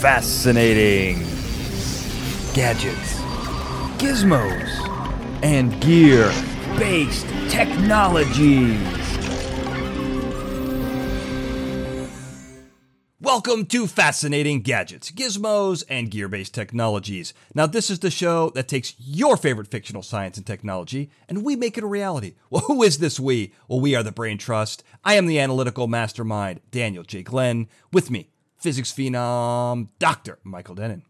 fascinating gadgets, gizmos, and gear based technologies. Welcome to Fascinating Gadgets, Gizmos, and Gear Based Technologies. Now, this is the show that takes your favorite fictional science and technology and we make it a reality. Well, who is this we? Well, we are the Brain Trust. I am the analytical mastermind, Daniel J. Glenn. With me, physics phenom, Dr. Michael Dennin.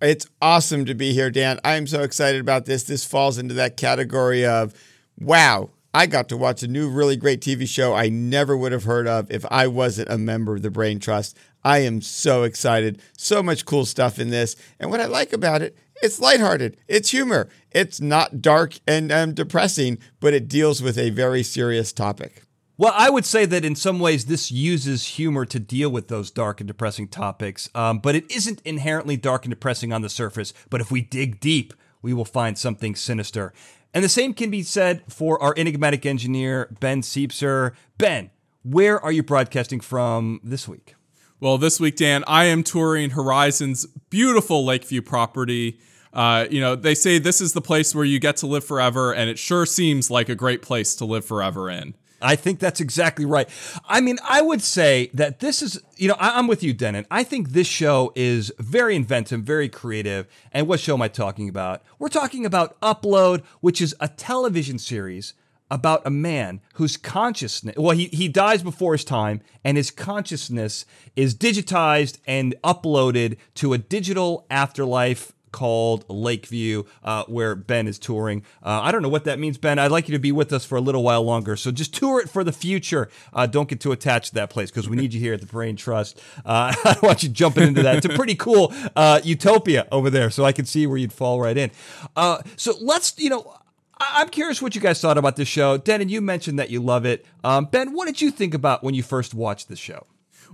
It's awesome to be here, Dan. I am so excited about this. This falls into that category of, wow, I got to watch a new, really great TV show I never would have heard of if I wasn't a member of the Brain Trust. I am so excited. So much cool stuff in this. And what I like about it, it's lighthearted, it's humor. It's not dark and um, depressing, but it deals with a very serious topic. Well, I would say that in some ways this uses humor to deal with those dark and depressing topics, um, but it isn't inherently dark and depressing on the surface. But if we dig deep, we will find something sinister. And the same can be said for our enigmatic engineer, Ben Siepser. Ben, where are you broadcasting from this week? Well, this week, Dan, I am touring Horizon's beautiful Lakeview property. Uh, you know, they say this is the place where you get to live forever, and it sure seems like a great place to live forever in. I think that's exactly right. I mean, I would say that this is, you know, I, am with you, Dennin. I think this show is very inventive, very creative. And what show am I talking about? We're talking about Upload, which is a television series about a man whose consciousness, well, he, he dies before his time, and his consciousness is digitized and uploaded to a digital afterlife called Lakeview, uh, where Ben is touring. Uh, I don't know what that means, Ben. I'd like you to be with us for a little while longer. So just tour it for the future. Uh, don't get too attached to that place because we need you here at the Brain Trust. Uh, I want you jumping into that. It's a pretty cool uh, utopia over there, so I can see where you'd fall right in. Uh, so let's, you know. I'm curious what you guys thought about this show. Dennin, you mentioned that you love it. Um, ben, what did you think about when you first watched the show?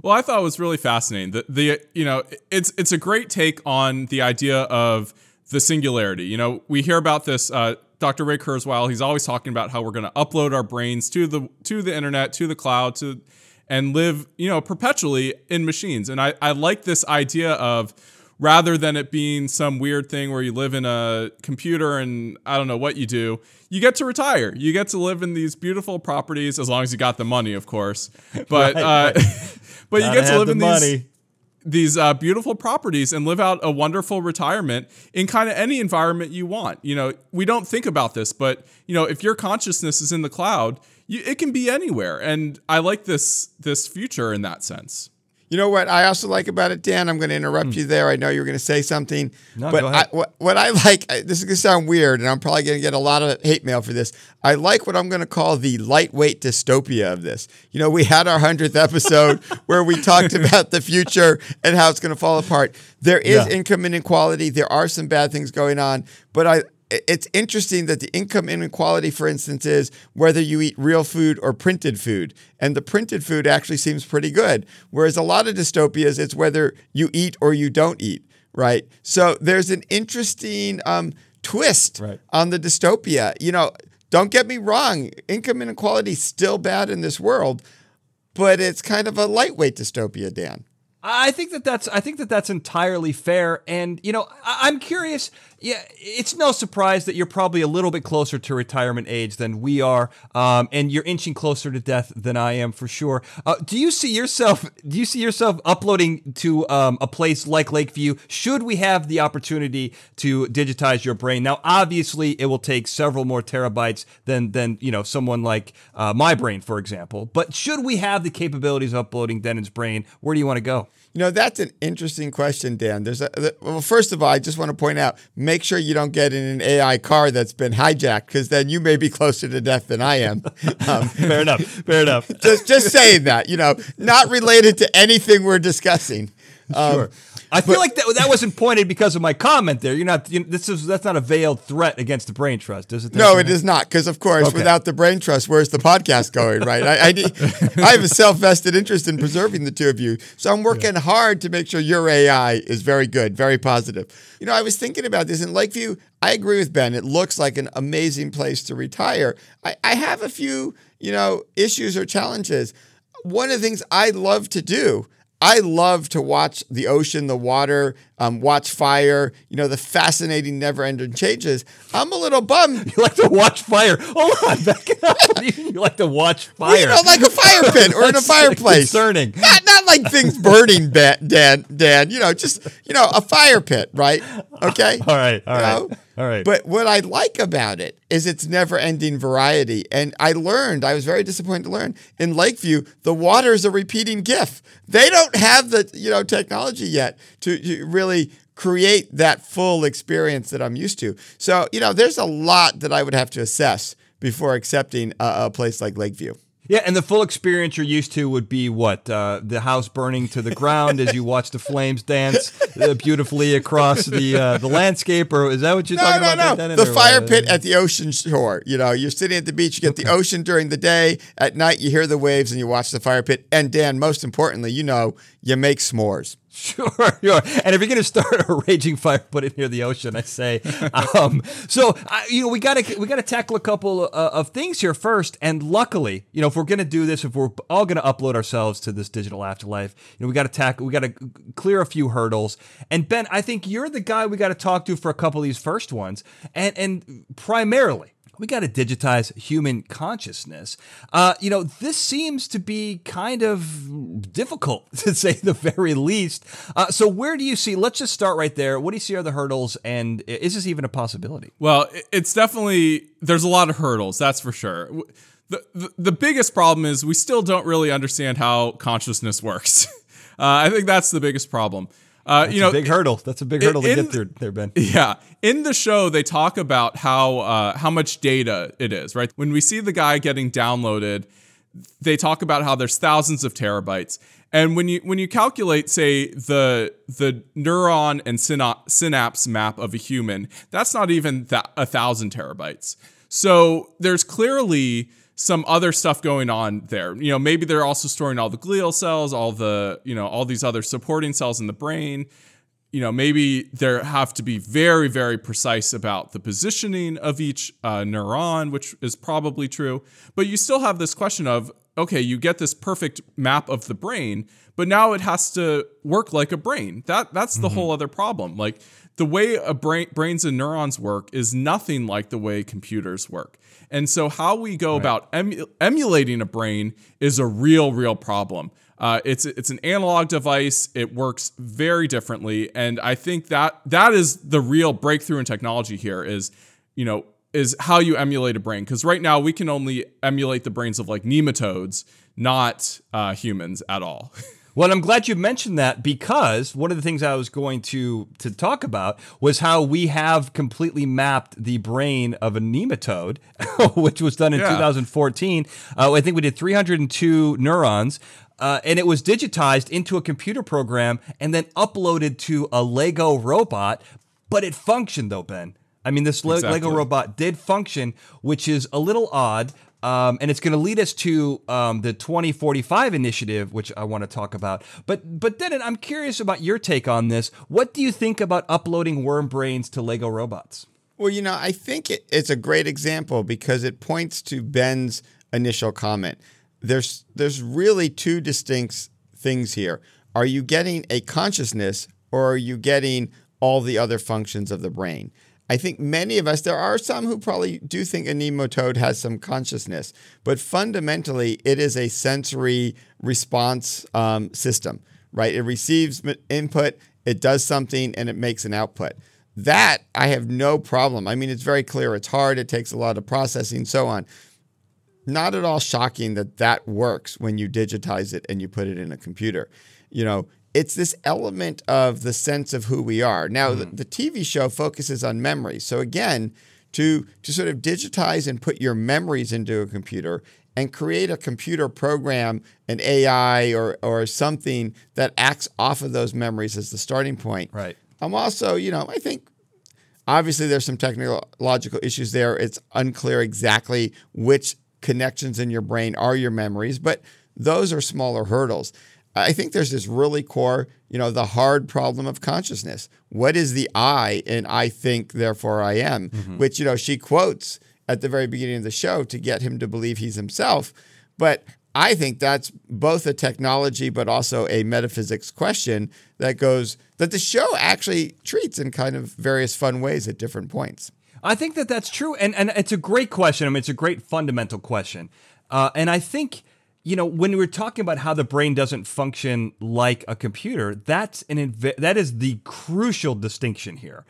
Well, I thought it was really fascinating. The, the you know, it's it's a great take on the idea of the singularity. You know, we hear about this. Uh, Dr. Ray Kurzweil, he's always talking about how we're going to upload our brains to the to the internet, to the cloud, to and live, you know, perpetually in machines. And I, I like this idea of rather than it being some weird thing where you live in a computer and I don't know what you do, you get to retire. You get to live in these beautiful properties as long as you got the money, of course. But right, uh, right. but you get to live in money. these these uh, beautiful properties and live out a wonderful retirement in kind of any environment you want. You know, we don't think about this, but you know, if your consciousness is in the cloud, you, it can be anywhere. And I like this this future in that sense. You know what I also like about it, Dan? I'm going to interrupt mm. you there. I know you were going to say something. No, but go ahead. I, what, what I like, this is going to sound weird, and I'm probably going to get a lot of hate mail for this. I like what I'm going to call the lightweight dystopia of this. You know, we had our 100th episode where we talked about the future and how it's going to fall apart. There is yeah. income inequality, there are some bad things going on, but I, it's interesting that the income inequality, for instance, is whether you eat real food or printed food. And the printed food actually seems pretty good. Whereas a lot of dystopias, it's whether you eat or you don't eat, right? So there's an interesting um, twist right. on the dystopia. You know, don't get me wrong, income inequality is still bad in this world, but it's kind of a lightweight dystopia, Dan. I think that that's I think that that's entirely fair, and you know I, am curious. Yeah, it's no surprise that you're probably a little bit closer to retirement age than we are, um, and you're inching closer to death than I am for sure. Uh, do you see yourself? Do you see yourself uploading to um, a place like Lakeview? Should we have the opportunity to digitize your brain? Now, obviously, it will take several more terabytes than than you know someone like uh, my brain, for example. But should we have the capabilities of uploading Dennin's brain? Where do you want to go? You know, that's an interesting question, Dan. There's a well, first of all, I just want to point out, make sure you don't get in an AI car that's been hijacked, because then you may be closer to death than I am. Um, fair enough. Fair enough. just just saying that, you know, not related to anything we're discussing. Um, sure. I feel but, like that, that wasn't pointed because of my comment there. You're not. You, this is that's not a veiled threat against the brain trust, is it? No, it is not. Because of course, okay. without the brain trust, where's the podcast going? Right. I, I, I have a self vested interest in preserving the two of you, so I'm working yeah. hard to make sure your AI is very good, very positive. You know, I was thinking about this in Lakeview. I agree with Ben. It looks like an amazing place to retire. I, I have a few, you know, issues or challenges. One of the things I love to do I love to watch the ocean, the water, um, watch fire, you know, the fascinating never ending changes. I'm a little bummed. You like to watch fire. Hold on, back up. you like to watch fire. You know, like a fire pit or in a fireplace. Concerning. Not, not like things burning, Dan, Dan. You know, just, you know, a fire pit, right? Okay? All right, all You right, know? All right. But what I like about it is its never ending variety. And I learned, I was very disappointed to learn, in Lakeview, the water is a repeating GIF. They don't have the, you know, technology yet to, to really create that full experience that I'm used to. So, you know, there's a lot that I would have to assess before accepting a, a place like Lakeview. Yeah, and the full experience you're used to would be what uh, the house burning to the ground as you watch the flames dance uh, beautifully across the uh, the landscape, or is that what you're No, talking no, about? no. Dennis, The fire what? pit at the ocean shore. You know, you're sitting at the beach, you get the ocean during the day. At night, you hear the waves and you watch the fire pit. And Dan, most importantly, you know, you make s'mores. Sure, sure. And if you're going to start a raging fire, put it near the ocean. I say. Um, so I, you know, we got to we got to tackle a couple uh, of things here first. And luckily, you know, if we're going to do this, if we're all going to upload ourselves to this digital afterlife, you know, we got to tackle, we got to clear a few hurdles. And Ben, I think you're the guy we got to talk to for a couple of these first ones, and and primarily we got to digitize human consciousness. Uh, you know, this seems to be kind of difficult to say the very least. Uh, so, where do you see? Let's just start right there. What do you see are the hurdles, and is this even a possibility? Well, it's definitely there's a lot of hurdles, that's for sure. The, the, the biggest problem is we still don't really understand how consciousness works. uh, I think that's the biggest problem. Uh, you know, big hurdle. That's a big hurdle to get through there, Ben. yeah, in the show they talk about how uh, how much data it is. Right when we see the guy getting downloaded, they talk about how there's thousands of terabytes. And when you when you calculate, say the the neuron and syna- synapse map of a human, that's not even that a thousand terabytes. So there's clearly some other stuff going on there. You know, maybe they're also storing all the glial cells, all the you know all these other supporting cells in the brain you know, maybe they have to be very, very precise about the positioning of each uh, neuron, which is probably true. But you still have this question of, okay, you get this perfect map of the brain, but now it has to work like a brain. That that's the whole other problem. Like the way a brain, brains and neurons work is nothing like the way computers work. And so how we go about emu- emulating a brain is a real, real problem. Uh, it's it's an analog device. It works very differently, and I think that that is the real breakthrough in technology here. Is you know is how you emulate a brain because right now we can only emulate the brains of like nematodes, not uh, humans at all. Well, I'm glad you mentioned that because one of the things I was going to to talk about was how we have completely mapped the brain of a nematode, which was done in Yeah. 2014. Uh, I think we did 302 neurons. Uh, and it was digitized into a computer program and then uploaded to a Lego robot, but it functioned though, Ben. I mean, this Le- Lego robot did function, which is a little odd. Um, and it's going to lead us to um, the 2045 initiative, which I want to talk about. But, but Dennin, I'm curious about your take on this. What do you think about uploading worm brains to Lego robots? Well, you know, I think it, it's a great example because it points to Ben's initial comment. There's there's really two distinct things here. Are you getting a consciousness or are you getting all the other functions of the brain? I think many of us, there are some who probably do think a nematode has some consciousness, but fundamentally, it is a sensory response um, system, right? It receives input, it does something, and it makes an output. That I have no problem. I mean, it's very clear. It's hard. It takes a lot of processing, so on. Not at all shocking that that works when you digitize it and you put it in a computer. You know, it's this element of the sense of who we are. Now, the, hmm. the TV show focuses on memory. So again, to to sort of digitize and put your memories into a computer and create a computer program, an AI or or something that acts off of those memories as the starting point. Right. I'm also, you know, I think obviously there's some technological issues there. It's unclear exactly which connections in your brain are your memories, but those are smaller hurdles. I think there's this really core, you know, the hard problem of consciousness. What is the I and I think, therefore I am? Which, you know, she quotes at the very beginning of the show to get him to believe he's himself. But I think that's both a technology but also a metaphysics question that goes that the show actually treats in kind of various fun ways at different points. I think that that's true, and and it's a great question. I mean, it's a great fundamental question, uh, and I think you know when we're talking about how the brain doesn't function like a computer, that's an inv- that is the crucial distinction here.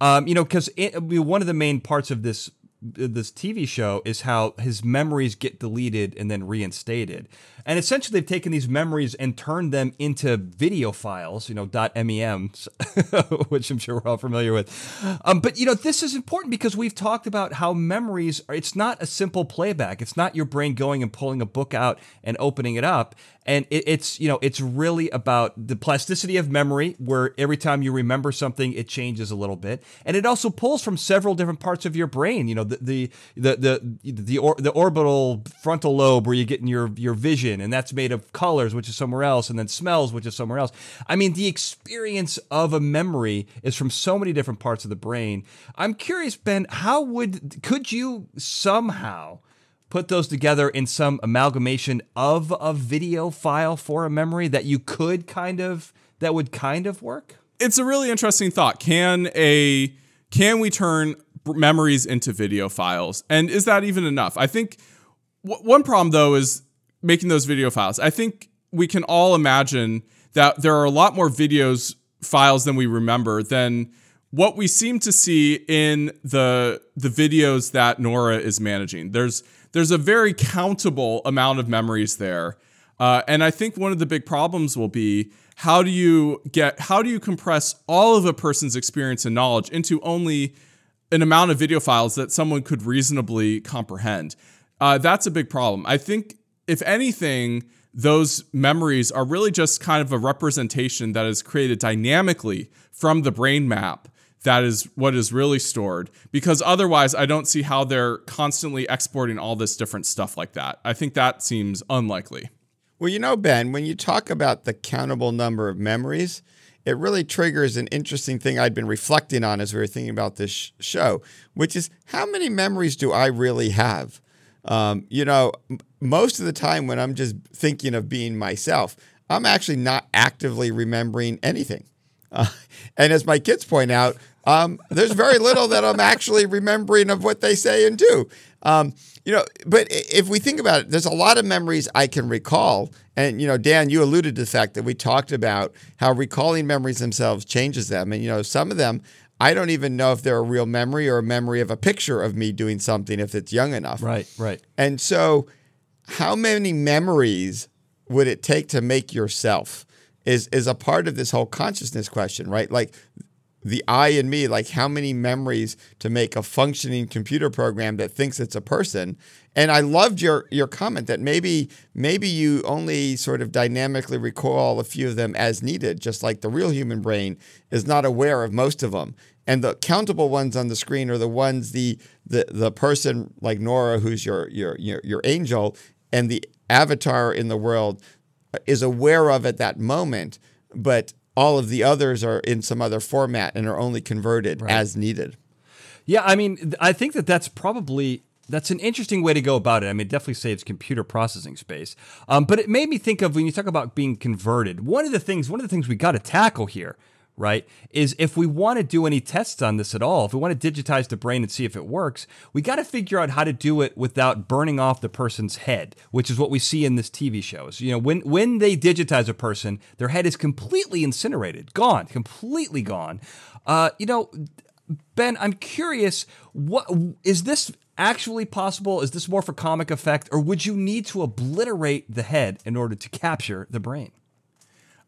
Um, you know, because one of the main parts of this this TV show is how his memories get deleted and then reinstated. And essentially, they've taken these memories and turned them into video files, you know, .mems, which I'm sure we're all familiar with. Um, but you know, this is important because we've talked about how memories. Are, it's not a simple playback. It's not your brain going and pulling a book out and opening it up and it, it's you know it's really about the plasticity of memory where every time you remember something it changes a little bit. And it also pulls from several different parts of your brain you know the the the the the, or, the orbital frontal lobe where you get in your your vision and that's made of colors which is somewhere else and then smells which is somewhere else. I mean the experience of a memory is from so many different parts of the brain. I'm curious ben how would could you somehow put those together in some amalgamation of a video file for a memory that you could kind of that would kind of work? It's a really interesting thought. Can a can we turn memories into video files? And is that even enough? I think w- one problem though is making those video files. I think we can all imagine that there are a lot more videos files than we remember than what we seem to see in the the videos that Nora is managing. There's there's a very countable amount of memories there. Uh, and I think one of the big problems will be how do you get how do you compress all of a person's experience and knowledge into only an amount of video files that someone could reasonably comprehend? Uh, that's a big problem. I think if anything, those memories are really just kind of a representation that is created dynamically from the brain map that is what is really stored because otherwise I don't see how they're constantly exporting all this different stuff like that. I think that seems unlikely. Well, you know, Ben, when you talk about the countable number of memories, it really triggers an interesting thing I'd been reflecting on as we were thinking about this sh- show, which is how many memories do I really have? Um, you know, m- most of the time when I'm just thinking of being myself, I'm actually not actively remembering anything. Uh, and as my kids point out, um, there's very little that I'm actually remembering of what they say and do. Um, you know, but if we think about it, there's a lot of memories I can recall. And, you know, Dan, you alluded to the fact that we talked about how recalling memories themselves changes them. And, you know, some of them, I don't even know if they're a real memory or a memory of a picture of me doing something if it's young enough. Right, right. And so, how many memories would it take to make yourself? Is, is a part of this whole consciousness question, right? Like the I in me, like how many memories to make a functioning computer program that thinks it's a person. And I loved your your comment that maybe maybe you only sort of dynamically recall a few of them as needed, just like the real human brain is not aware of most of them. And the countable ones on the screen are the ones the the the person like Nora, who's your your your, your angel, and the avatar in the world is aware of at that moment, but all of the others are in some other format and are only converted right. as needed. Yeah, I mean, I think that that's probably that's an interesting way to go about it. I mean, it definitely saves computer processing space. Um, but it made me think of when you talk about being converted. One of the things, one of the things we got to tackle here right, is if we want to do any tests on this at all, if we want to digitize the brain and see if it works, we got to figure out how to do it without burning off the person's head, which is what we see in this TV show. shows. You know, when when they digitize a person, their head is completely incinerated, gone, completely gone. Uh, you know, Ben, I'm curious, what is this actually possible? Is this more for comic effect, or would you need to obliterate the head in order to capture the brain?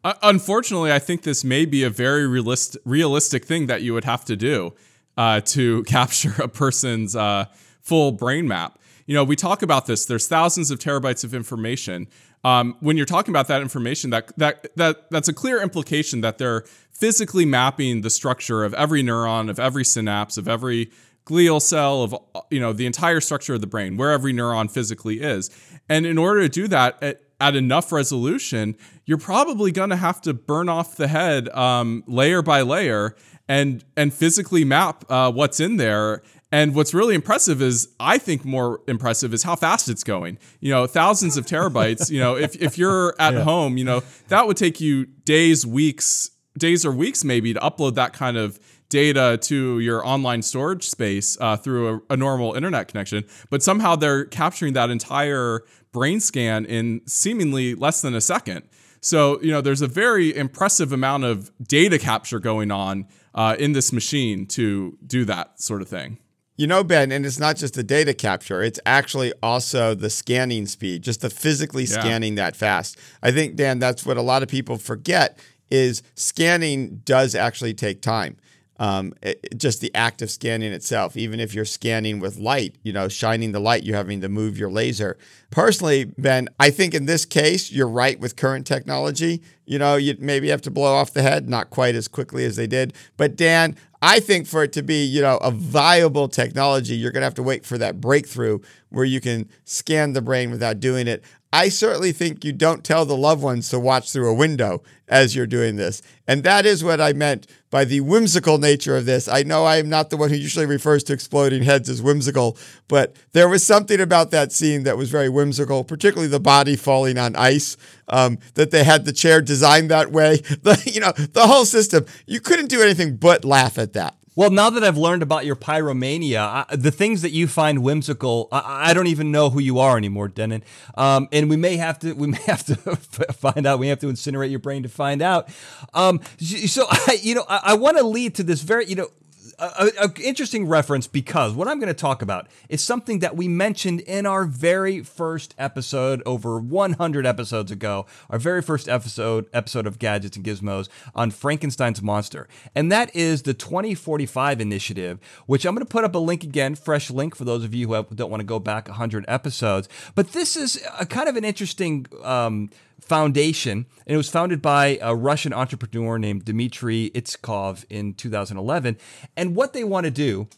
Uh, unfortunately, I think this may be a very realist, realistic thing that you would have to do uh, to capture a person's uh, full brain map. You know, we talk about this. There's thousands of terabytes of information. Um, when you're talking about that information, that that that that's a clear implication that they're physically mapping the structure of every neuron, of every synapse, of every glial cell, of you know the entire structure of the brain, where every neuron physically is. And in order to do that, at, at enough resolution, you're probably going to have to burn off the head um, layer by layer and and physically map uh, what's in there. And what's really impressive is, I think more impressive is how fast it's going. You know, thousands of terabytes. you know, if, if you're at yeah. home, you know, that would take you days, weeks, days or weeks maybe to upload that kind of data to your online storage space uh, through a, a normal internet connection. But somehow they're capturing that entire brain scan in seemingly less than a second. So, you know, there's a very impressive amount of data capture going on uh, in this machine to do that sort of thing. You know, Ben, and it's not just the data capture, it's actually also the scanning speed, just the physically yeah. scanning that fast. I think, Dan, that's what a lot of people forget is scanning does actually take time um, it, just the act of scanning itself, even if you're scanning with light, you know, shining the light, you're having to move your laser. Personally, Ben, I think in this case, you're right with current technology. You know, you maybe have to blow off the head, not quite as quickly as they did. But Dan, I think for it to be, you know, a viable technology, you're going to have to wait for that breakthrough where you can scan the brain without doing it. I certainly think you don't tell the loved ones to watch through a window as you're doing this. And that is what I meant by the whimsical nature of this. I know I am not the one who usually refers to exploding heads as whimsical, but there was something about that scene that was very whimsical, particularly the body falling on ice, um, that they had the chair designed that way. The, you know, the whole system. You couldn't do anything but laugh at that. Well, now that I've learned about your pyromania, I, the things that you find whimsical, I, I, don't even know who you are anymore, Dennin. Um, and we may have to, we may have to find out. We have to incinerate your brain to find out. Um, so, I, you know, I, I want to lead to this very, you know, a, interesting reference because what I'm going to talk about is something that we mentioned in our very first episode over 100 episodes ago, our very first episode episode of Gadgets and Gizmos on Frankenstein's monster, and that is the 2045 initiative, which I'm going to put up a link again, fresh link for those of you who don't want to go back 100 episodes. But this is a kind of an interesting. Um, foundation, and it was founded by a Russian entrepreneur named Dmitry Itskov in 2011. And what they want to do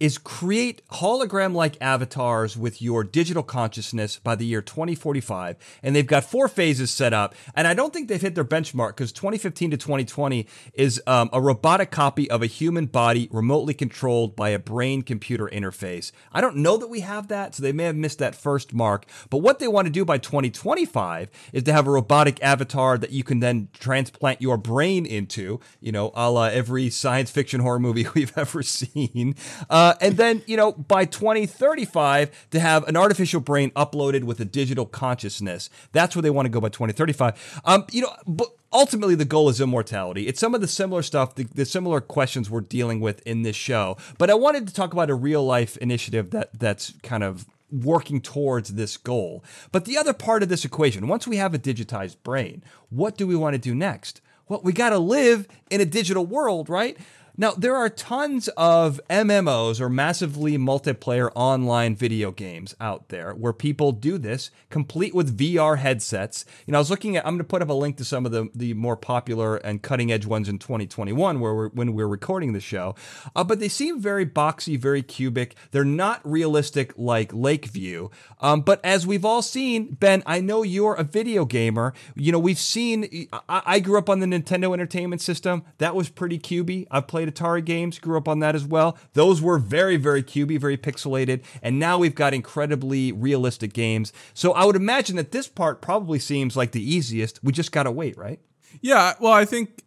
is create hologram like avatars with your digital consciousness by the year 2045. And they've got four phases set up. And I don't think they've hit their benchmark because 2015 to 2020 is um, a robotic copy of a human body remotely controlled by a brain computer interface. I don't know that we have that, so they may have missed that first mark. But what they want to do by 2025 is to have a robotic avatar that you can then transplant your brain into, you know, a la every science fiction horror movie we've ever seen. Uh, uh, and then, you know, by 2035, to have an artificial brain uploaded with a digital consciousness. That's where they want to go by 2035. Um, you know, but ultimately the goal is immortality. It's some of the similar stuff, the, the, similar questions we're dealing with in this show. But I wanted to talk about a real life initiative that that's kind of working towards this goal. But the other part of this equation, once we have a digitized brain, what do we want to do next? Well, we got to live in a digital world, right? Now, there are tons of MMOs or massively multiplayer online video games out there where people do this complete with VR headsets. You know, I was looking at, I'm going to put up a link to some of the, the more popular and cutting edge ones in 2021 where we're, when we're recording the show. Uh, but they seem very boxy, very cubic. They're not realistic like Lakeview. Um, but as we've all seen, Ben, I know you're a video gamer. You know, we've seen, I, I grew up on the Nintendo Entertainment System. That was pretty cubey. I've played Atari games, grew up on that as well. Those were very, very cubey, very pixelated. And now we've got incredibly realistic games. So I would imagine that this part probably seems like the easiest. We just got to wait, right? Yeah. Well, I think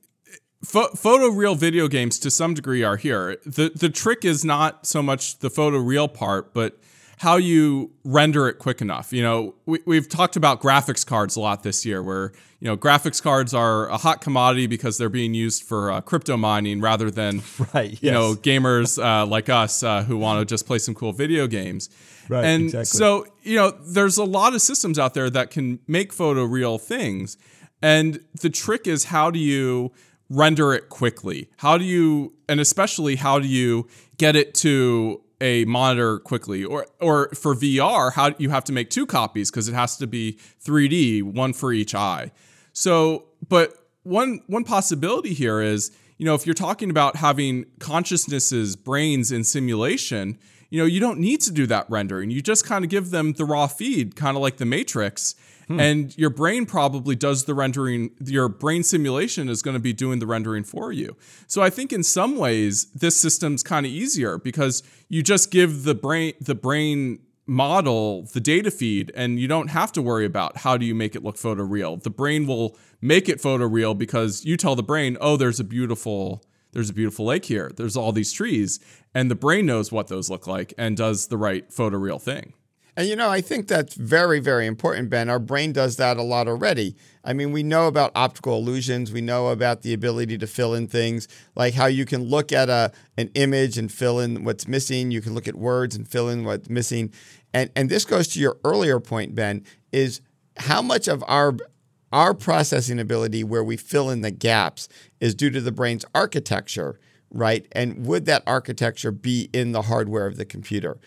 photo real video games to some degree are here. The the trick is not so much the photo real part, but how you render it quick enough. You know, we, we've talked about graphics cards a lot this year, where you know graphics cards are a hot commodity because they're being used for uh, crypto mining rather than right, yes. you know gamers uh, like us uh, who want to just play some cool video games. Right, and exactly. so you know, there's a lot of systems out there that can make photo real things, and the trick is how do you render it quickly? How do you, and especially how do you get it to a monitor quickly or or for VR how you have to make two copies because it has to be 3D one for each eye. So but one one possibility here is you know if you're talking about having consciousnesses brains in simulation you know you don't need to do that rendering you just kind of give them the raw feed kind of like the matrix Hmm. and your brain probably does the rendering. Your brain simulation is going to be doing the rendering for you. So I think in some ways this system's kind of easier because you just give the brain the brain model the data feed and you don't have to worry about how do you make it look photoreal. The brain will make it photoreal because you tell the brain, "Oh, there's a beautiful there's a beautiful lake here. There's all these trees." And the brain knows what those look like and does the right photoreal thing. And you know, I think that's very, very important, Ben. Our brain does that a lot already. I mean, we know about optical illusions. We know about the ability to fill in things, like how you can look at a an image and fill in what's missing. You can look at words and fill in what's missing. And and this goes to your earlier point, Ben, is how much of our our processing ability where we fill in the gaps is due to the brain's architecture, right? And would that architecture be in the hardware of the computer?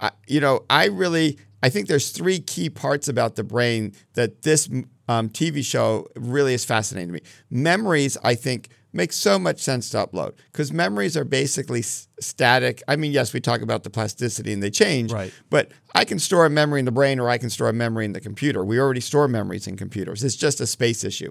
I, you know, I really I think there's three key parts about the brain that this um, TV show really is fascinating to me. Memories, I think, make so much sense to upload because memories are basically s- static. I mean, yes, we talk about the plasticity and they change, Right. but I can store a memory in the brain or I can store a memory in the computer. We already store memories in computers. It's just a space issue.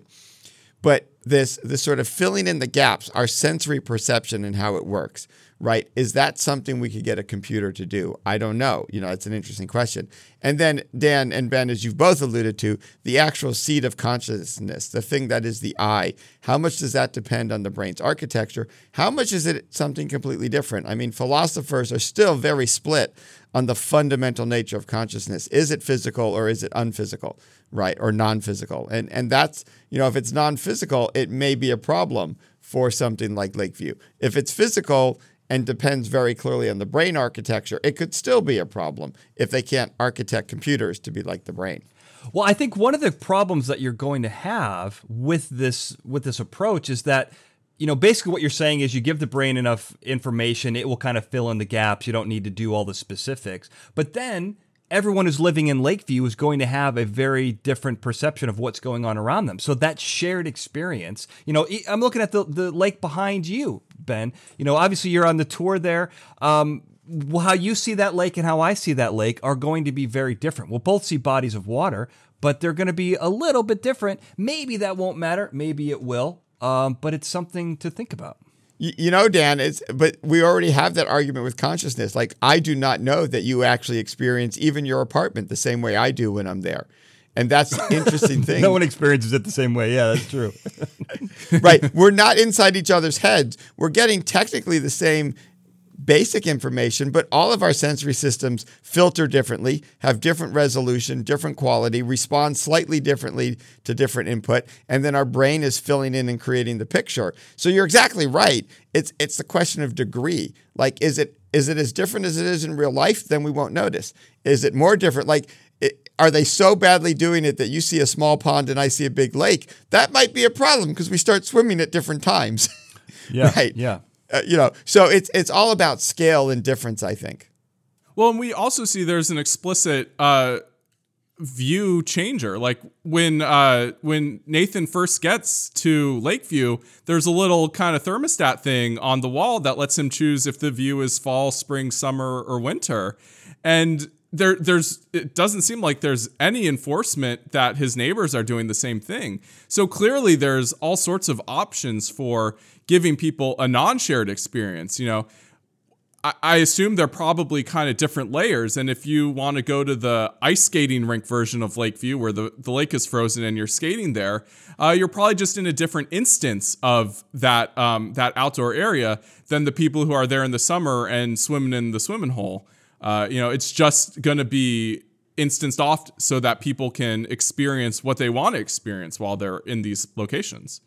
But this this sort of filling in the gaps, our sensory perception and how it works, right? Is that something we could get a computer to do? I don't know. You know, it's an interesting question. And then Dan and Ben, as you've both alluded to, the actual seat of consciousness, the thing that is the eye. How much does that depend on the brain's architecture? How much is it something completely different? I mean, philosophers are still very split on the fundamental nature of consciousness. Is it physical or is it unphysical, right? Or non-physical? And and that's, you know, if it's non-physical, it may be a problem for something like Lakeview. If it's physical and depends very clearly on the brain architecture, it could still be a problem if they can't architect computers to be like the brain. Well, I think one of the problems that you're going to have with this with this approach is that you know basically what you're saying is you give the brain enough information, it will kind of fill in the gaps. You don't need to do all the specifics. But then everyone who's living in Lakeview is going to have a very different perception of what's going on around them. So that shared experience, you know, I'm looking at the the lake behind you, Ben. You know, obviously you're on the tour there. Um, how you see that lake and how I see that lake are going to be very different. We'll both see bodies of water, but they're going to be a little bit different. Maybe that won't matter. Maybe it will. Um, but it's something to think about. You, you know, Dan, it's but we already have that argument with consciousness. Like I do not know that you actually experience even your apartment the same way I do when I'm there. And that's interesting thing. No one experiences it the same way. Yeah, that's true. right. We're not inside each other's heads. We're getting technically the same basic information, but all of our sensory systems filter differently, have different resolution, different quality, respond slightly differently to different input, and then our brain is filling in and creating the picture. So you're exactly right. It's it's the question of degree. Like is it is it as different as it is in real life? Then we won't notice. Is it more different? Like it, are they so badly doing it that you see a small pond and I see a big lake? That might be a problem because we start swimming at different times. Yeah. Right. Yeah. Uh, you know, so it's it's all about scale and difference, I think. Well, and we also see there's an explicit uh, view changer. Like when uh, when Nathan first gets to Lakeview, there's a little kind of thermostat thing on the wall that lets him choose if the view is fall, spring, summer, or winter. And there there's it doesn't seem like there's any enforcement that his neighbors are doing the same thing. So clearly there's all sorts of options for giving people a non-shared experience, you know. I, assume they're probably kind of different layers. And if you want to go to the ice skating rink version of Lakeview, where the, the lake is frozen and you're skating there, uh, you're probably just in a different instance of that um, that outdoor area than the people who are there in the summer and swimming in the swimming hole. Uh, you know, it's just going to be instanced off so that people can experience what they want to experience while they're in these locations.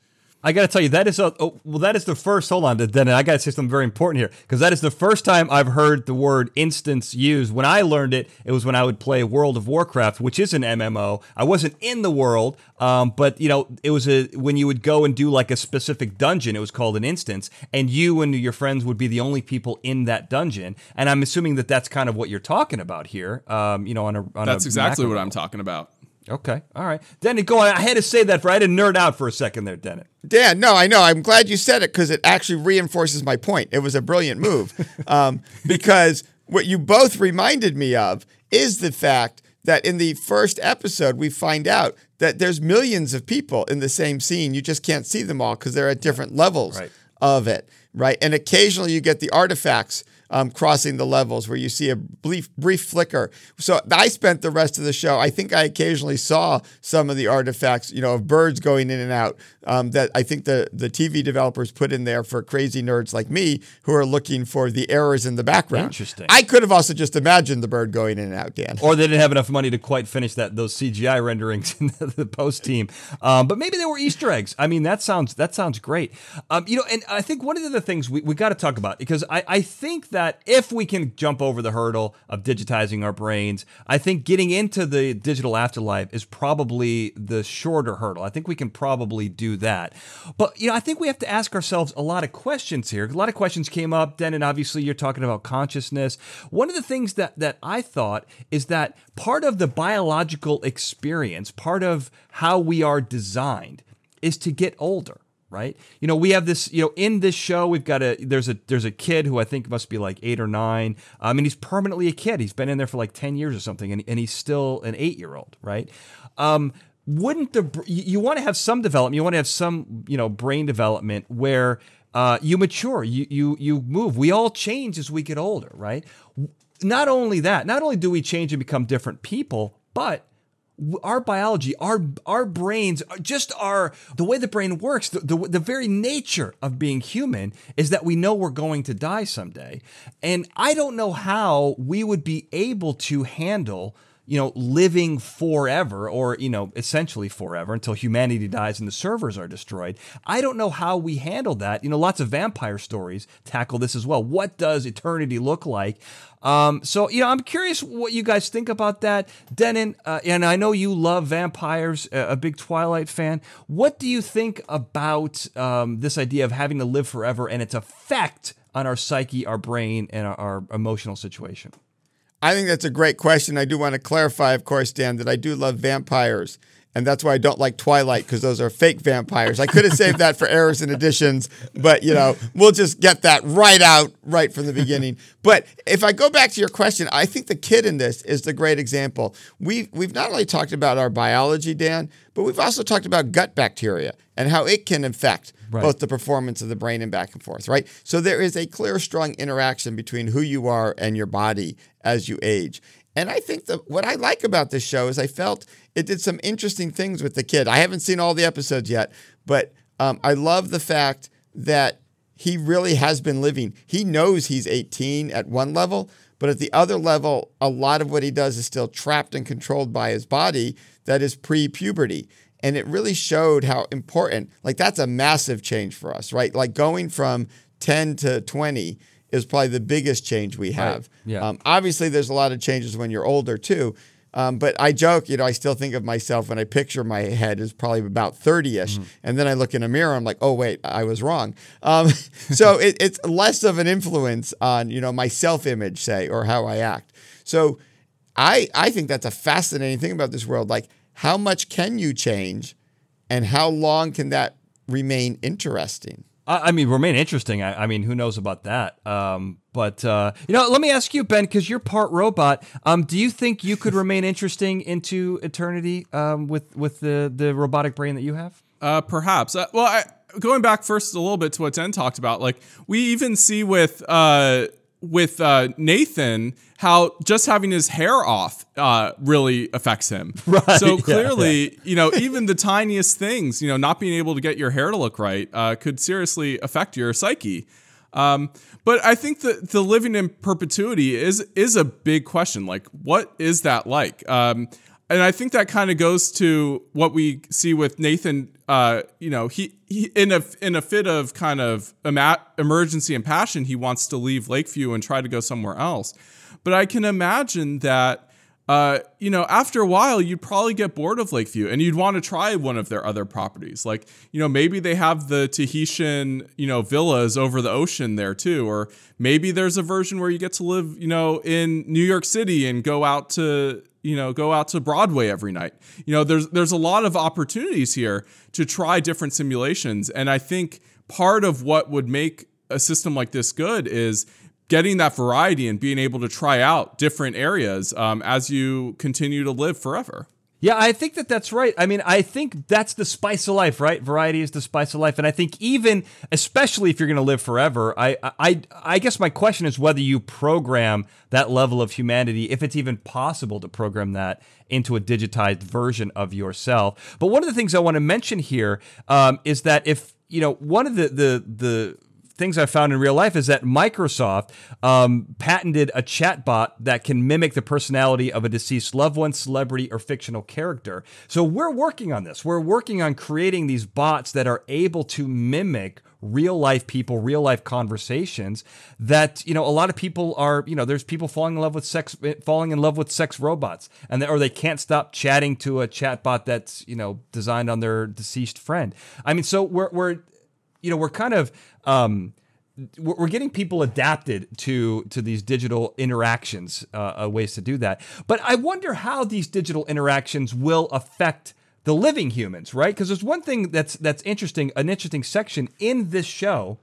I got to tell you, that is a oh, well. That is the first. Hold on, then I got to say something very important here because that is the first time I've heard the word instance used. When I learned it, it was when I would play World of Warcraft, which is an MMO. I wasn't in the world, um, but you know, it was a when you would go and do like a specific dungeon. It was called an instance, and you and your friends would be the only people in that dungeon. And I'm assuming that that's kind of what you're talking about here. Um, you know, on a on That's a exactly what level. I'm talking about. Okay, all right, Denny, go on. I had to say that for I had to nerd out for a second there, Denny. Dan, no, I know. I'm glad you said it because it actually reinforces my point. It was a brilliant move um, because what you both reminded me of is the fact that in the first episode we find out that there's millions of people in the same scene. You just can't see them all because they're at different levels Right. of it, right? And occasionally you get the artifacts um, crossing the levels where you see a brief, brief flicker. So I spent the rest of the show. I think I occasionally saw some of the artifacts, you know, of birds going in and out um, that I think the the TV developers put in there for crazy nerds like me who are looking for the errors in the background. Interesting. I could have also just imagined the bird going in and out, Dan. or they didn't have enough money to quite finish that those CGI renderings in the, the post team. Um, but maybe they were Easter eggs. I mean, that sounds that sounds great. Um, you know, and I think one of the things we, we got to talk about because I, I think that if we can jump over the hurdle of digitizing our brains, I think getting into the digital afterlife is probably the shorter hurdle. I think we can probably do that. But you know, I think we have to ask ourselves a lot of questions here. A lot of questions came up. Then, and obviously, you're talking about consciousness. One of the things that that I thought is that part of the biological experience, part of how we are designed, is to get older right? You know we have this you know in this show we've got a there's a there's a kid who i think must be like eight or nine. I mean he's permanently a kid. He's been in there for like 10 years or something and, and he's still an eight year old right? Um wouldn't the you, want to have some development you want to have some you know brain development where uh, you mature you you you move. We all change as we get older right? Not only that not only do we change and become different people but our biology, our our brains, uh, just our the way the brain works, the, the the very nature of being human is that we know we're going to die someday, and I don't know how we would be able to handle you know living forever or you know essentially forever until humanity dies and the servers are destroyed. I don't know how we handle that. You know lots of vampire stories tackle this as well. What does eternity look like um, so you know i'm curious what you guys think about that dennin uh, and i know you love vampires a big twilight fan what do you think about um, this idea of having to live forever and its effect on our psyche our brain and our, our emotional situation I think that's a great question. I do want to clarify, of course, Dan, that I do love vampires. And that's why I don't like Twilight because those are fake vampires. I could have saved that for errors and additions, but you know, we'll just get that right out right from the beginning. But if I go back to your question, I think the kid in this is the great example. We've we've not only talked about our biology, Dan, but we've also talked about gut bacteria and how it can affect both the performance of the brain and back and forth, right? So there is a clear, strong interaction between who you are and your body as you age. And I think that what I like about this show is I felt it did some interesting things with the kid. I haven't seen all the episodes yet, but um, I love the fact that he really has been living. He knows he's 18 at one level, but at the other level, a lot of what he does is still trapped and controlled by his body that is pre puberty. And it really showed how important, like, that's a massive change for us, right? Like, going from 10 to 20 is probably the biggest change we have. Yeah. Um, obviously, there's a lot of changes when you're older, too. Um, but I joke, you know, I still think of myself when I picture my head as probably about 30 ish. And then I look in a mirror, I'm like, oh, wait, I was wrong. Um, so it, it's less of an influence on, you know, my self image, say, or how I act. So I, I think that's a fascinating thing about this world. Like, how much can you change and how long can that remain interesting? I mean, remain interesting. I, I mean, who knows about that? Um, but uh, you know, let me ask you, Ben, because you're part robot. Um, do you think you could remain interesting into eternity um, with with the the robotic brain that you have? Uh, perhaps. Uh, well, I, going back first a little bit to what Den talked about, like we even see with uh, with uh, Nathan how just having his hair off uh, really affects him. Right, So yeah, clearly, you know, even the tiniest things, you know, not being able to get your hair to look right, uh, could seriously affect your psyche. Um, but I think that the living in perpetuity is is a big question. Like, what is that like? Um, and I think that kind of goes to what we see with Nathan. Uh, you know, he, he in a in a fit of kind of emergency and passion, he wants to leave Lakeview and try to go somewhere else. But I can imagine that. Uh, you know, after a while, you'd probably get bored of Lakeview and you'd want to try one of their other properties. Like, you know, maybe they have the Tahitian, you know, villas over the ocean there too. Or maybe there's a version where you get to live, you know, in New York City and go out to, you know, go out to Broadway every night. You know, there's there's a lot of opportunities here to try different simulations. And I think part of what would make a system like this good is getting that variety and being able to try out different areas um, as you continue to live forever. Yeah, I think that that's right. I mean, I think that's the spice of life, right? Variety is the spice of life, and I think even, especially if you're going to live forever, I, I, I guess my question is whether you program that level of humanity, if it's even possible to program that into a digitized version of yourself. But one of the things I want to mention here um, is that if you know one of the the the things I found in real life is that Microsoft um, patented a chatbot that can mimic the personality of a deceased loved one, celebrity, or fictional character. So we're working on this. We're working on creating these bots that are able to mimic real life people, real life conversations that, you know, a lot of people are, you know, there's people falling in love with sex, falling in love with sex robots and they, or they can't stop chatting to a chatbot that's, you know, designed on their deceased friend. I mean, so we're, we're, you know, we're kind of, um, we're getting people adapted to to these digital interactions uh, uh, ways to do that. But i wonder how these digital interactions will affect the living humans right? Because there's one thing that's that's interesting an interesting section in this show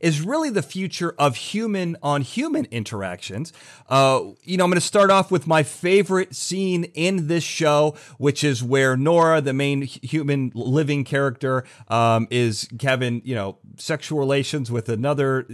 is really the future of human on human interactions. Uh, you know, I'm going to start off with my favorite scene in this show, which is where Nora, the main human living character, um, is having you know sexual relations with another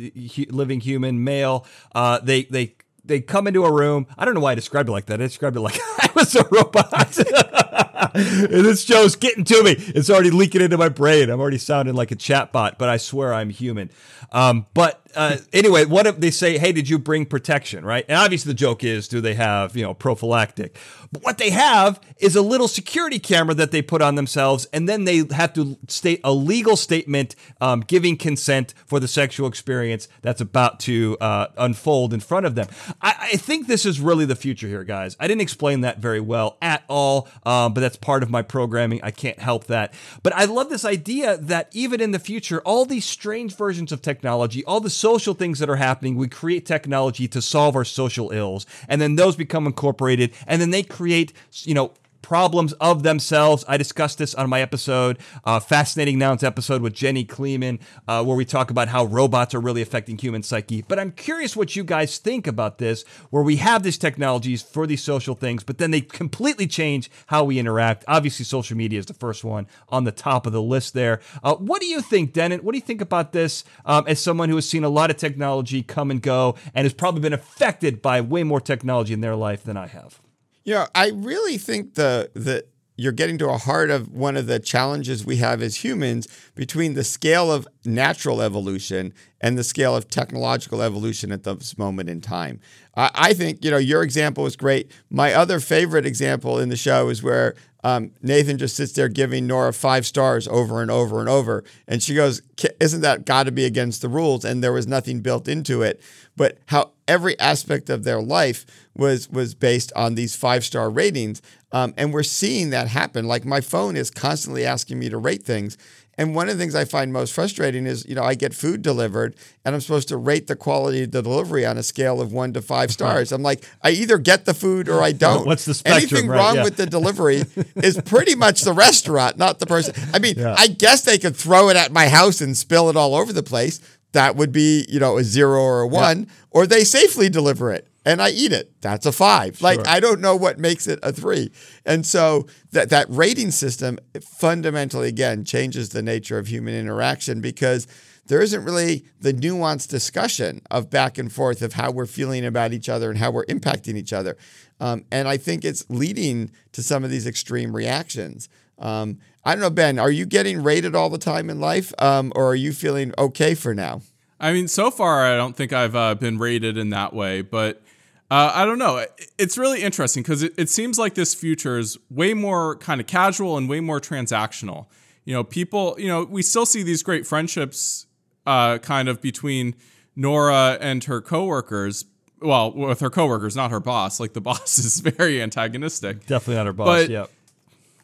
living human male. Uh, they they they come into a room. I don't know why I described it like that. I described it like A robot. and this show's getting to me. It's already leaking into my brain. I'm already sounding like a chatbot, but I swear I'm human. Um, but uh, anyway, what if they say, "Hey, did you bring protection?" Right? And obviously, the joke is, do they have you know prophylactic? But what they have is a little security camera that they put on themselves, and then they have to state a legal statement um, giving consent for the sexual experience that's about to uh, unfold in front of them. I, I, think this is really the future here, guys. I didn't explain that very well at all, um, but that's part of my programming. I can't help that. But I love this idea that even in the future, all these strange versions of technology, all the social things that are happening, we create technology to solve our social ills, and then those become incorporated, and then they create, you know, problems of themselves. I discussed this on my episode, uh, Fascinating Nouns episode with Jenny Kleeman, uh, where we talk about how robots are really affecting human psyche. But I'm curious what you guys think about this, where we have these technologies for these social things, but then they completely change how we interact. Obviously, social media is the first one on the top of the list there. Uh, what do you think, Dennin? What do you think about this um, as someone who has seen a lot of technology come and go and has probably been affected by way more technology in their life than I have? You know, I really think the the you're getting to a heart of one of the challenges we have as humans between the scale of natural evolution and the scale of technological evolution at this moment in time. I, I think, you know, your example is great. My other favorite example in the show is where um, Nathan just sits there giving Nora five stars over and over and over. And she goes, Isn't that got to be against the rules? And there was nothing built into it. But how every aspect of their life was was based on these five star ratings. Um, and we're seeing that happen. Like my phone is constantly asking me to rate things. And one of the things I find most frustrating is, you know, I get food delivered and I'm supposed to rate the quality of the delivery on a scale of one to five stars. I'm like, I either get the food or I don't. What's the spectrum? Anything right, wrong yeah. with the delivery is pretty much the restaurant, not the person. I mean, Yeah. I guess they could throw it at my house and spill it all over the place. That would be, you know, a zero or a one, or they safely deliver it and I eat it. That's a five. Like I don't know what makes it a three. And so that that rating system fundamentally again changes the nature of human interaction because there isn't really the nuanced discussion of back and forth of how we're feeling about each other and how we're impacting each other. Um, and I think it's leading to some of these extreme reactions. Um, I don't know, Ben, are you getting rated all the time in life um, or are you feeling okay for now? I mean, so far, I don't think I've uh, been rated in that way, but uh, I don't know. It's really interesting because it, it seems like this future is way more kind of casual and way more transactional. You know, people, you know, we still see these great friendships uh, kind of between Nora and her coworkers. Well, with her coworkers, not her boss. Like the boss is very antagonistic. Definitely not her boss. But- yeah.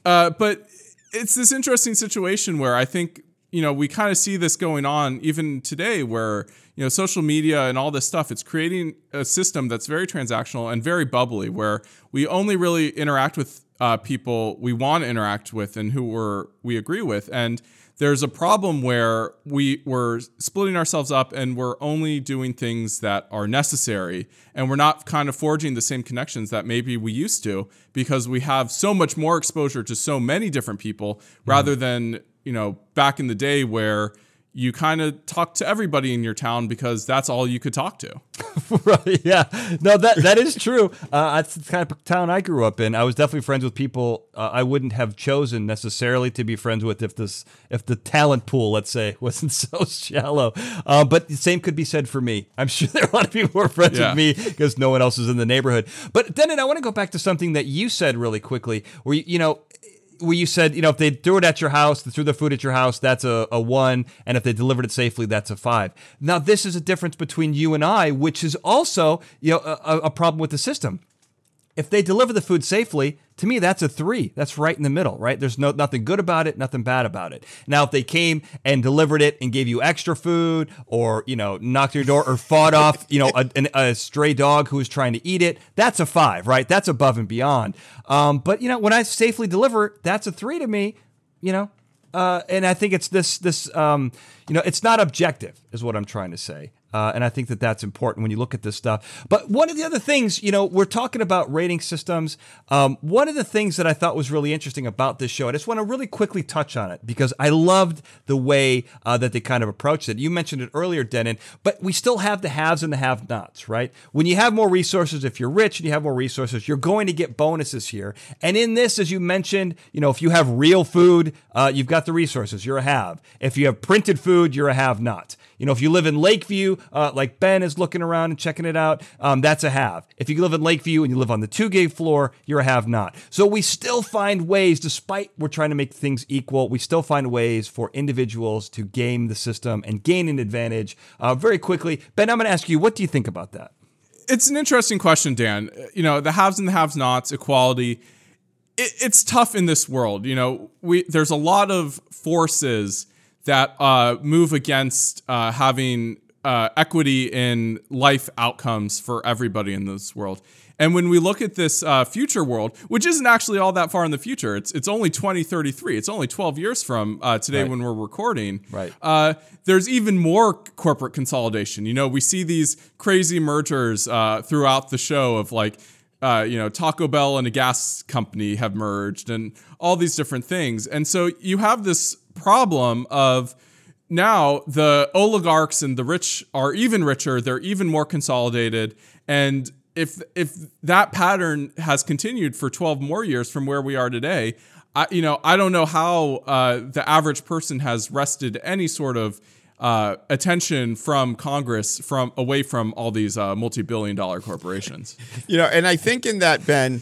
Uh, but it's this interesting situation where I think you know we kind of see this going on even today, where you know social media and all this stuff. It's creating a system that's very transactional and very bubbly, where we only really interact with uh, people we want to interact with and who we're, we agree with. And there's a problem where we we're splitting ourselves up and we're only doing things that are necessary and we're not kind of forging the same connections that maybe we used to because we have so much more exposure to so many different people mm-hmm. rather than you know back in the day where you kind of talk to everybody in your town because that's all you could talk to. right? Yeah. No, that that is true. Uh, that's the kind of town I grew up in. I was definitely friends with people uh, I wouldn't have chosen necessarily to be friends with if this if the talent pool, let's say, wasn't so shallow. Uh, but the same could be said for me. I'm sure there are a lot of people who are friends yeah. with me because no one else is in the neighborhood. But then, I want to go back to something that you said really quickly, where you, you know where you said, you know, if they threw it at your house, they threw the food at your house, that's a, a one. And if they delivered it safely, that's a five. Now, this is a difference between you and I, which is also, you know, a, a problem with the system. If they deliver the food safely, to me that's a three. That's right in the middle right? There's no nothing good about it nothing bad about it. Now if they came and delivered it and gave you extra food or you know knocked your door or fought off you know a, a, stray dog who was trying to eat it that's a five right? That's above and beyond. Um, but you know when i safely deliver that's a three to me you know? Uh, and I think it's this this um, you know it's not objective is what I'm trying to say. Uh, and I think that that's important when you look at this stuff. But one of the other things, you know, we're talking about rating systems. Um, one of the things that I thought was really interesting about this show, I just want to really quickly touch on it because I loved the way uh, that they kind of approached it. You mentioned it earlier, Dennin, but we still have the haves and the have nots, right? When you have more resources, if you're rich and you have more resources, you're going to get bonuses here. And in this, as you mentioned, you know, if you have real food, uh, you've got the resources, you're a have. If you have printed food, you're a have not. You know, if you live in Lakeview, uh, like Ben is looking around and checking it out, um, that's a have. If you live in Lakeview and you live on the two gig floor, you're a have not. So we still find ways, despite we're trying to make things equal, we still find ways for individuals to game the system and gain an advantage uh, very quickly. Ben, I'm going to ask you, what do you think about that? It's an interesting question, Dan. You know, the haves and the have nots, equality. It, it's tough in this world. You know, we there's a lot of forces that uh, move against uh, having uh, equity in life outcomes for everybody in this world. And when we look at this uh, future world, which isn't actually all that far in the future, it's it's only 2033. It's only 12 years from uh, today right. when we're recording. Right. Uh, there's even more corporate consolidation. You know, we see these crazy mergers uh, throughout the show of like. Uh, you know, Taco Bell and a gas company have merged, and all these different things. And so you have this problem of now the oligarchs and the rich are even richer they're even more consolidated. And if if that pattern has continued for 12 more years from where we are today I, you know i don't know how uh, the average person has wrested any sort of uh, attention from congress from away from all these uh, multi-billion dollar corporations. You know and i think in that ben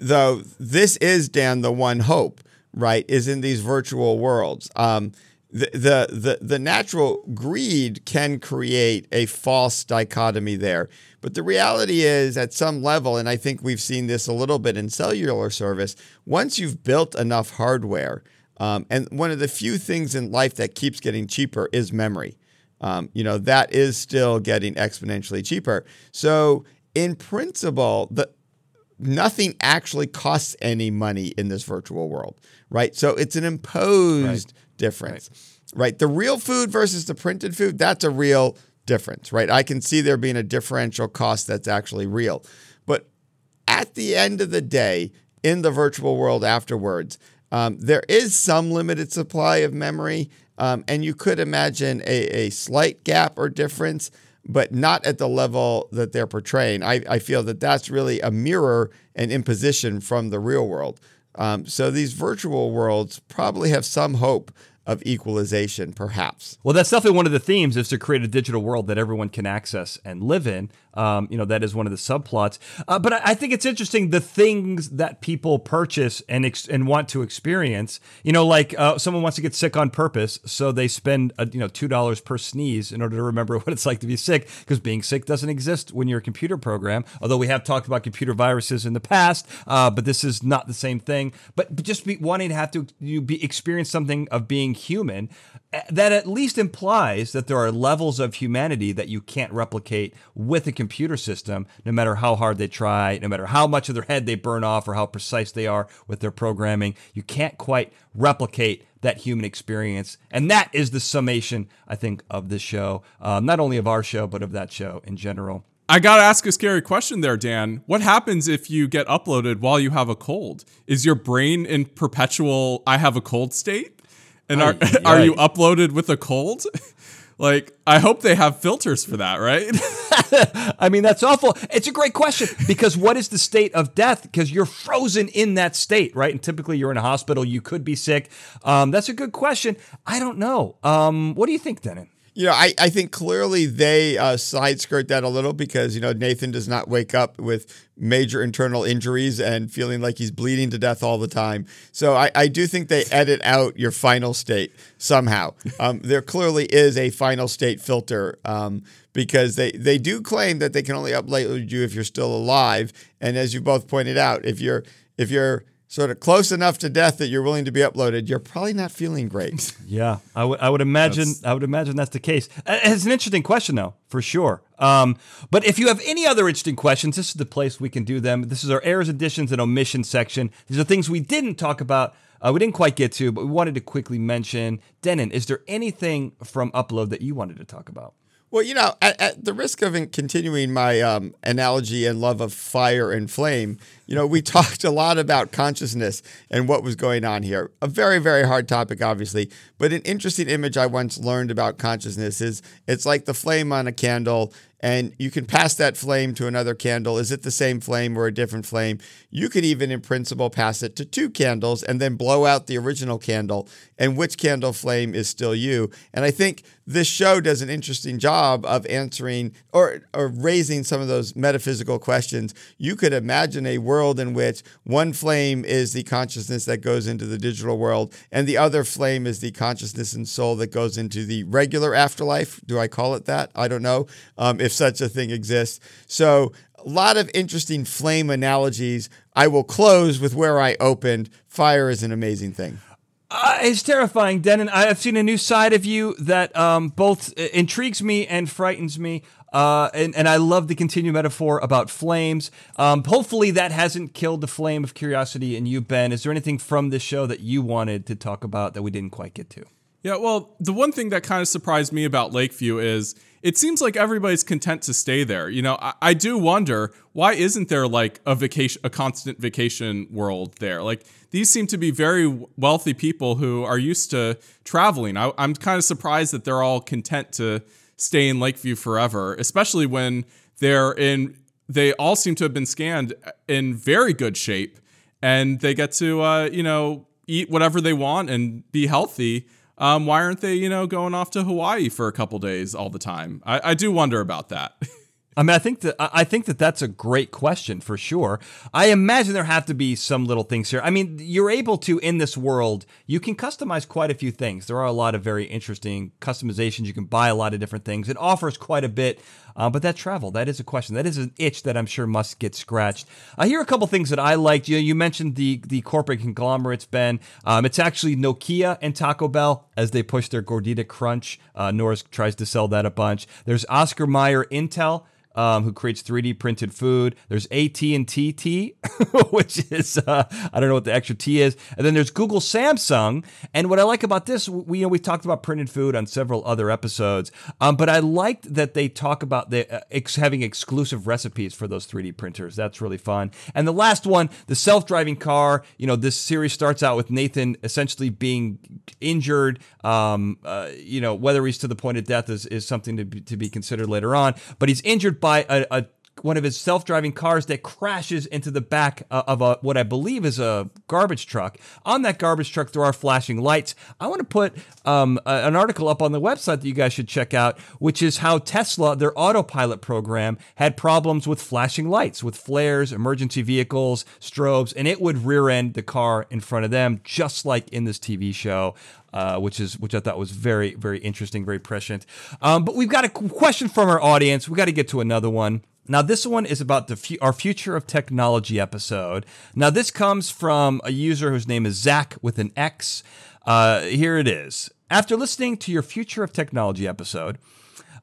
though this is dan the one hope right, is in these virtual worlds. Um, the, the, the, the natural greed can create a false dichotomy there. But the reality is, at some level, and I think we've seen this a little bit in cellular service, once you've built enough hardware, um, and one of the few things in life that keeps getting cheaper is memory. Um, you know, that is still getting exponentially cheaper. So, in principle, the, nothing actually costs any money in this virtual world, right? So it's an imposed right. difference, right. right? The real food versus the printed food, that's a real difference, right? I can see there being a differential cost that's actually real. But at the end of the day, in the virtual world afterwards, um, there is some limited supply of memory, um, and you could imagine a, a slight gap or difference but not at the level that they're portraying. I, I feel that that's really a mirror and imposition from the real world. Um, so these virtual worlds probably have some hope of equalization, perhaps. Well, that's definitely one of the themes is to create a digital world that everyone can access and live in. Um, you know, that is one of the subplots. Uh, but I, I, think it's interesting the things that people purchase and ex- and want to experience. You know, like uh, someone wants to get sick on purpose, so they spend uh, you know two dollars per sneeze in order to remember what it's like to be sick, because being sick doesn't exist when you're a computer program. Although we have talked about computer viruses in the past, uh, but this is not the same thing. But just be wanting to have to you be experience something of being human, that at least implies that there are levels of humanity that you can't replicate with a computer system, no matter how hard they try, no matter how much of their head they burn off or how precise they are with their programming. You can't quite replicate that human experience. And that is the summation, I think, of this show, um, not only of our show, but of that show in general. I gotta ask a scary question there, Dan. What happens if you get uploaded while you have a cold? Is your brain in perpetual "I have a cold" state? And are are you uploaded with a cold? like, I hope they have filters for that, right? I mean, that's awful. It's a great question because what is the state of death? Because you're frozen in that state, right? And typically you're in a hospital, you could be sick. Um, that's a good question. I don't know. Um, what do you think, Dennin? You know, I, I think clearly they uh, side skirt that a little because, you know, Nathan does not wake up with major internal injuries and feeling like he's bleeding to death all the time. So I, I do think they edit out your final state somehow. Um, there clearly is a final state filter um, because they, they do claim that they can only upload you if you're still alive. And as you both pointed out, if you're if you're sort of close enough to death that you're willing to be uploaded, you're probably not feeling great. Yeah, I would. I would imagine. That's- I would imagine that's the case. Uh, It's an interesting question, though, for sure. Um, but if you have any other interesting questions, this is the place we can do them. This is our errors, additions, and omissions section. These are things we didn't talk about. Uh, we didn't quite get to, but we wanted to quickly mention. Dennin, is there anything from Upload that you wanted to talk about? Well, you know, at, at the risk of continuing my um, analogy and love of fire and flame, you know, we talked a lot about consciousness and what was going on here. A very, very hard topic, obviously, but an interesting image I once learned about consciousness is it's like the flame on a candle, and you can pass that flame to another candle. Is it the same flame or a different flame? You could even, in principle, pass it to two candles and then blow out the original candle, and which candle flame is still you. And I think this show does an interesting job of answering or, or raising some of those metaphysical questions. You could imagine a world in which one flame is the consciousness that goes into the digital world, and the other flame is the consciousness and soul that goes into the regular afterlife. Do I call it that? I don't know um, if such a thing exists. So, a lot of interesting flame analogies. I will close with where I opened. Fire is an amazing thing. Uh, it's terrifying, Dennin. I have seen a new side of you that um, both uh, intrigues me and frightens me. Uh, and, and I love the continued metaphor about flames. Um, hopefully, that hasn't killed the flame of curiosity in you, Ben. Is there anything from this show that you wanted to talk about that we didn't quite get to? Yeah, well, the one thing that kind of surprised me about Lakeview is it seems like everybody's content to stay there. You know, I, I do wonder why isn't there like a vacation, a constant vacation world there? Like these seem to be very wealthy people who are used to traveling. I, I'm kind of surprised that they're all content to stay in Lakeview forever, especially when they're in. They all seem to have been scanned in very good shape, and they get to uh, you know eat whatever they want and be healthy. Um, why aren't they, you know, going off to Hawaii for a couple days all the time? I, I do wonder about that. I mean, I think that I think that that's a great question for sure. I imagine there have to be some little things here. I mean, you're able to in this world, you can customize quite a few things. There are a lot of very interesting customizations. You can buy a lot of different things. It offers quite a bit. Uh, but that travel, that is a question. That is an itch that I'm sure must get scratched. I hear a couple things that I liked. You you mentioned the the corporate conglomerates, Ben. Um, it's actually Nokia and Taco Bell as they push their Gordita Crunch. Uh, Norris tries to sell that a bunch. There's Oscar Mayer Intel um, who creates 3D printed food. There's AT&T which is uh, I don't know what the extra T is, and then there's Google Samsung. And what I like about this, we you know we talked about printed food on several other episodes, um, but I liked that they talk about the uh, ex- having exclusive recipes for those 3D printers. That's really fun. And the last one, the self-driving car. You know, this series starts out with Nathan essentially being injured. Um, uh, you know, whether he's to the point of death is, is something to be, to be considered later on. But he's injured by a, a one of his self-driving cars that crashes into the back uh, of a what I believe is a garbage truck. On that garbage truck, there are flashing lights. I want to put um, a- an article up on the website that you guys should check out, which is how Tesla, their autopilot program, had problems with flashing lights, with flares, emergency vehicles, strobes, and it would rear-end the car in front of them, just like in this TV show. Uh, which is which I thought was very very interesting, very prescient. Um, but we've got a question from our audience. We got to get to another one. Now, this one is about the our future of technology episode. Now, this comes from a user whose name is Zach with an X. Uh, here it is. After listening to your future of technology episode,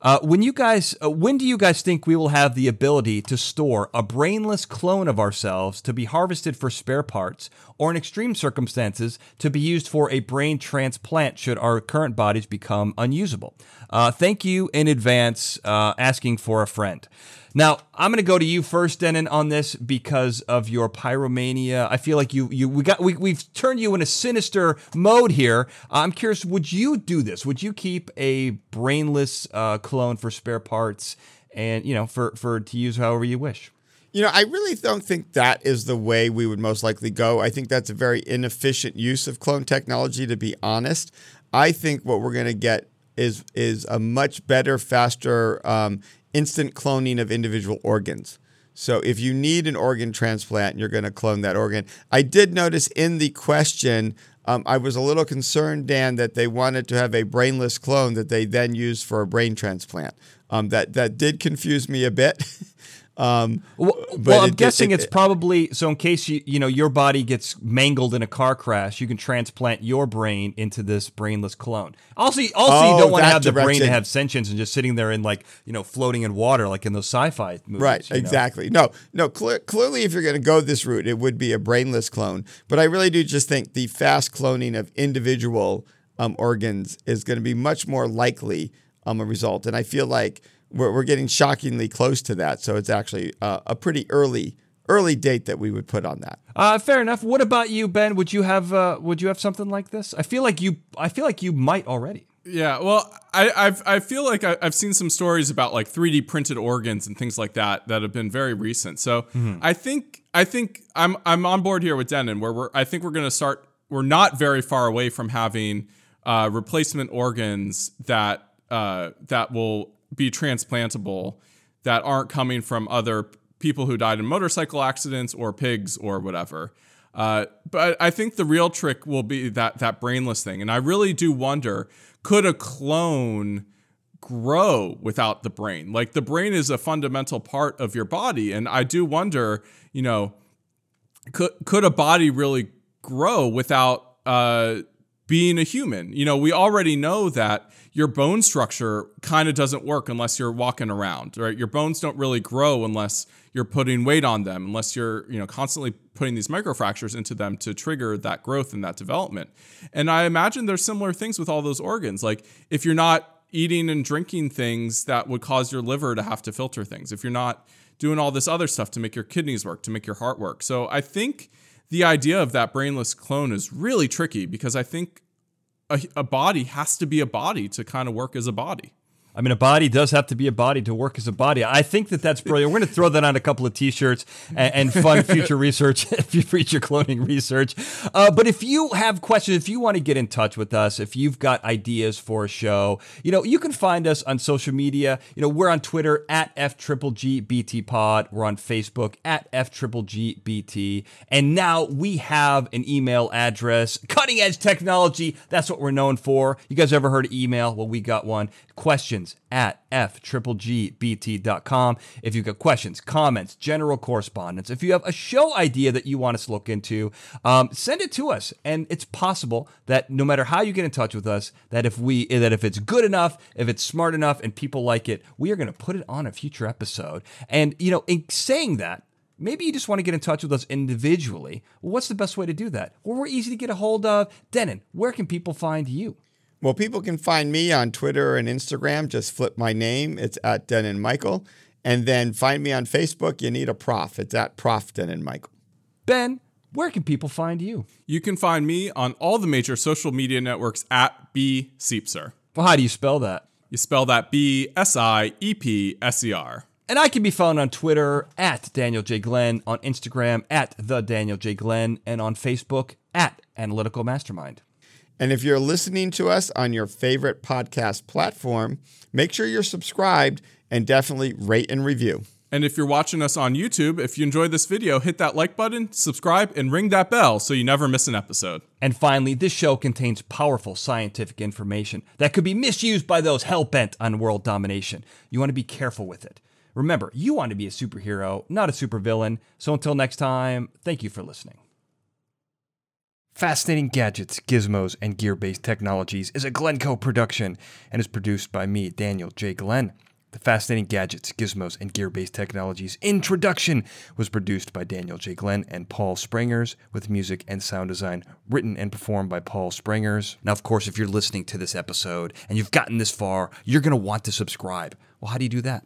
uh, when you guys, uh, when do you guys think we will have the ability to store a brainless clone of ourselves to be harvested for spare parts, or in extreme circumstances to be used for a brain transplant should our current bodies become unusable? Uh, thank you in advance, uh, asking for a friend. Now, I'm going to go to you first, Dennin, on this because of your pyromania. I feel like you you we got we we've turned you in a sinister mode here. I'm curious, would you do this? Would you keep a brainless uh, clone for spare parts and you know for for to use however you wish? You know, I really don't think that is the way we would most likely go. I think that's a very inefficient use of clone technology, to be honest. I think what we're going to get is is a much better, faster, um, instant cloning of individual organs. So if you need an organ transplant, you're going to clone that organ. I did notice in the question, um, I was a little concerned, Dan, that they wanted to have a brainless clone that they then use for a brain transplant. Um, that that did confuse me a bit. Um, well, but well, I'm it- guessing it- it's probably so. In case you you know your body gets mangled in a car crash, you can transplant your brain into this brainless clone. Also, you- also you Oh, don't want to have the brain to have sentience and just sitting there in like you know floating in water like in those sci-fi movies. Right, you know? exactly. No, no. Cle- clearly, if you're going to go this route, it would be a brainless clone. But I really do just think the fast cloning of individual um, organs is going to be much more likely um, a result. And I feel like we're, we're getting shockingly close to that. So it's actually uh, a pretty early early date that we would put on that. Uh, fair enough. What about you, Ben? Would you have uh, would you have something like this? I feel like you. I feel like you might already. Yeah, well, I I've, I feel like I, I've seen some stories about like 3D printed organs and things like that that have been very recent. So I think I think I'm I'm on board here with Dennin, where we're I think we're going to start. We're not very far away from having uh, replacement organs that uh, that will be transplantable that aren't coming from other people who died in motorcycle accidents or pigs or whatever. Uh, but I think the real trick will be that that brainless thing, and I really do wonder: could a clone grow without the brain? Like the brain is a fundamental part of your body, and I do wonder, you know, could could a body really grow without uh, being a human? You know, we already know that your bone structure kind of doesn't work unless you're walking around, right? Your bones don't really grow unless you're putting weight on them, unless you're you know constantly putting these microfractures into them to trigger that growth and that development. And I imagine there's similar things with all those organs. Like if you're not eating and drinking things that would cause your liver to have to filter things, if you're not doing all this other stuff to make your kidneys work, to make your heart work. So I think the idea of that brainless clone is really tricky because I think a, a body has to be a body to kind of work as a body. I mean, a body does have to be a body to work as a body. I think that that's brilliant. We're going to throw that on a couple of T-shirts and, and fund future research, future cloning research. Uh, but if you have questions, if you want to get in touch with us, if you've got ideas for a show, you know, you can find us on social media. You know, we're on Twitter at f triple g bt pod. We're on Facebook at f triple g bt, and now we have an email address. Cutting edge technology. That's what we're known for. You guys ever heard of email? Well, we got one. Questions at f-triple-g-bt.com. If you've got questions, comments, general correspondence, if you have a show idea that you want us to look into, um, send it to us. And it's possible that no matter how you get in touch with us, that if we that if it's good enough, if it's smart enough, and people like it, we are going to put it on a future episode. And you know, in saying that. Maybe you just want to get in touch with us individually. What's the best way to do that? Well, we're easy to get a hold of. Dennin, where can people find you? Well, people can find me on Twitter and Instagram. Just flip my name. It's at Dennin Michael. And then find me on Facebook. You need a prof. It's at Prof Dennin Michael. Ben, where can people find you? You can find me on all the major social media networks at B Seepser. Well, how do you spell that? You spell that B S I E P S E R. And I can be found on Twitter at Daniel J. Glenn, on Instagram at the Daniel J. Glenn, and on Facebook at Analytical Mastermind. And if you're listening to us on your favorite podcast platform, make sure you're subscribed and definitely rate and review. And if you're watching us on YouTube, if you enjoyed this video, hit that like button, subscribe, and ring that bell so you never miss an episode. And finally, this show contains powerful scientific information that could be misused by those hell bent on world domination. You want to be careful with it. Remember, you want to be a superhero, not a supervillain. So until next time, thank you for listening. Fascinating Gadgets, Gizmos, and Gear Based Technologies is a Glencoe production and is produced by me, Daniel J. Glenn. The Fascinating Gadgets, Gizmos, and Gear Based Technologies introduction was produced by Daniel J. Glenn and Paul Springers, with music and sound design written and performed by Paul Springers. Now, of course, if you're listening to this episode and you've gotten this far, you're going to want to subscribe. Well, how do you do that?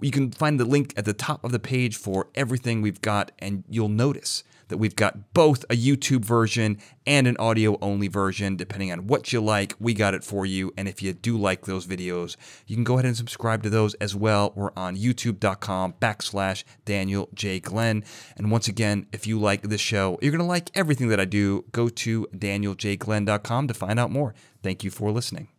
You can find the link at the top of the page for everything we've got, and you'll notice that we've got both a YouTube version and an audio only version, depending on what you like. We got it for you. And if you do like those videos, you can go ahead and subscribe to those as well. We're on youtube.com backslash Daniel J. Glenn. And once again, if you like this show, you're going to like everything that I do. Go to danieljglenn.com to find out more. Thank you for listening.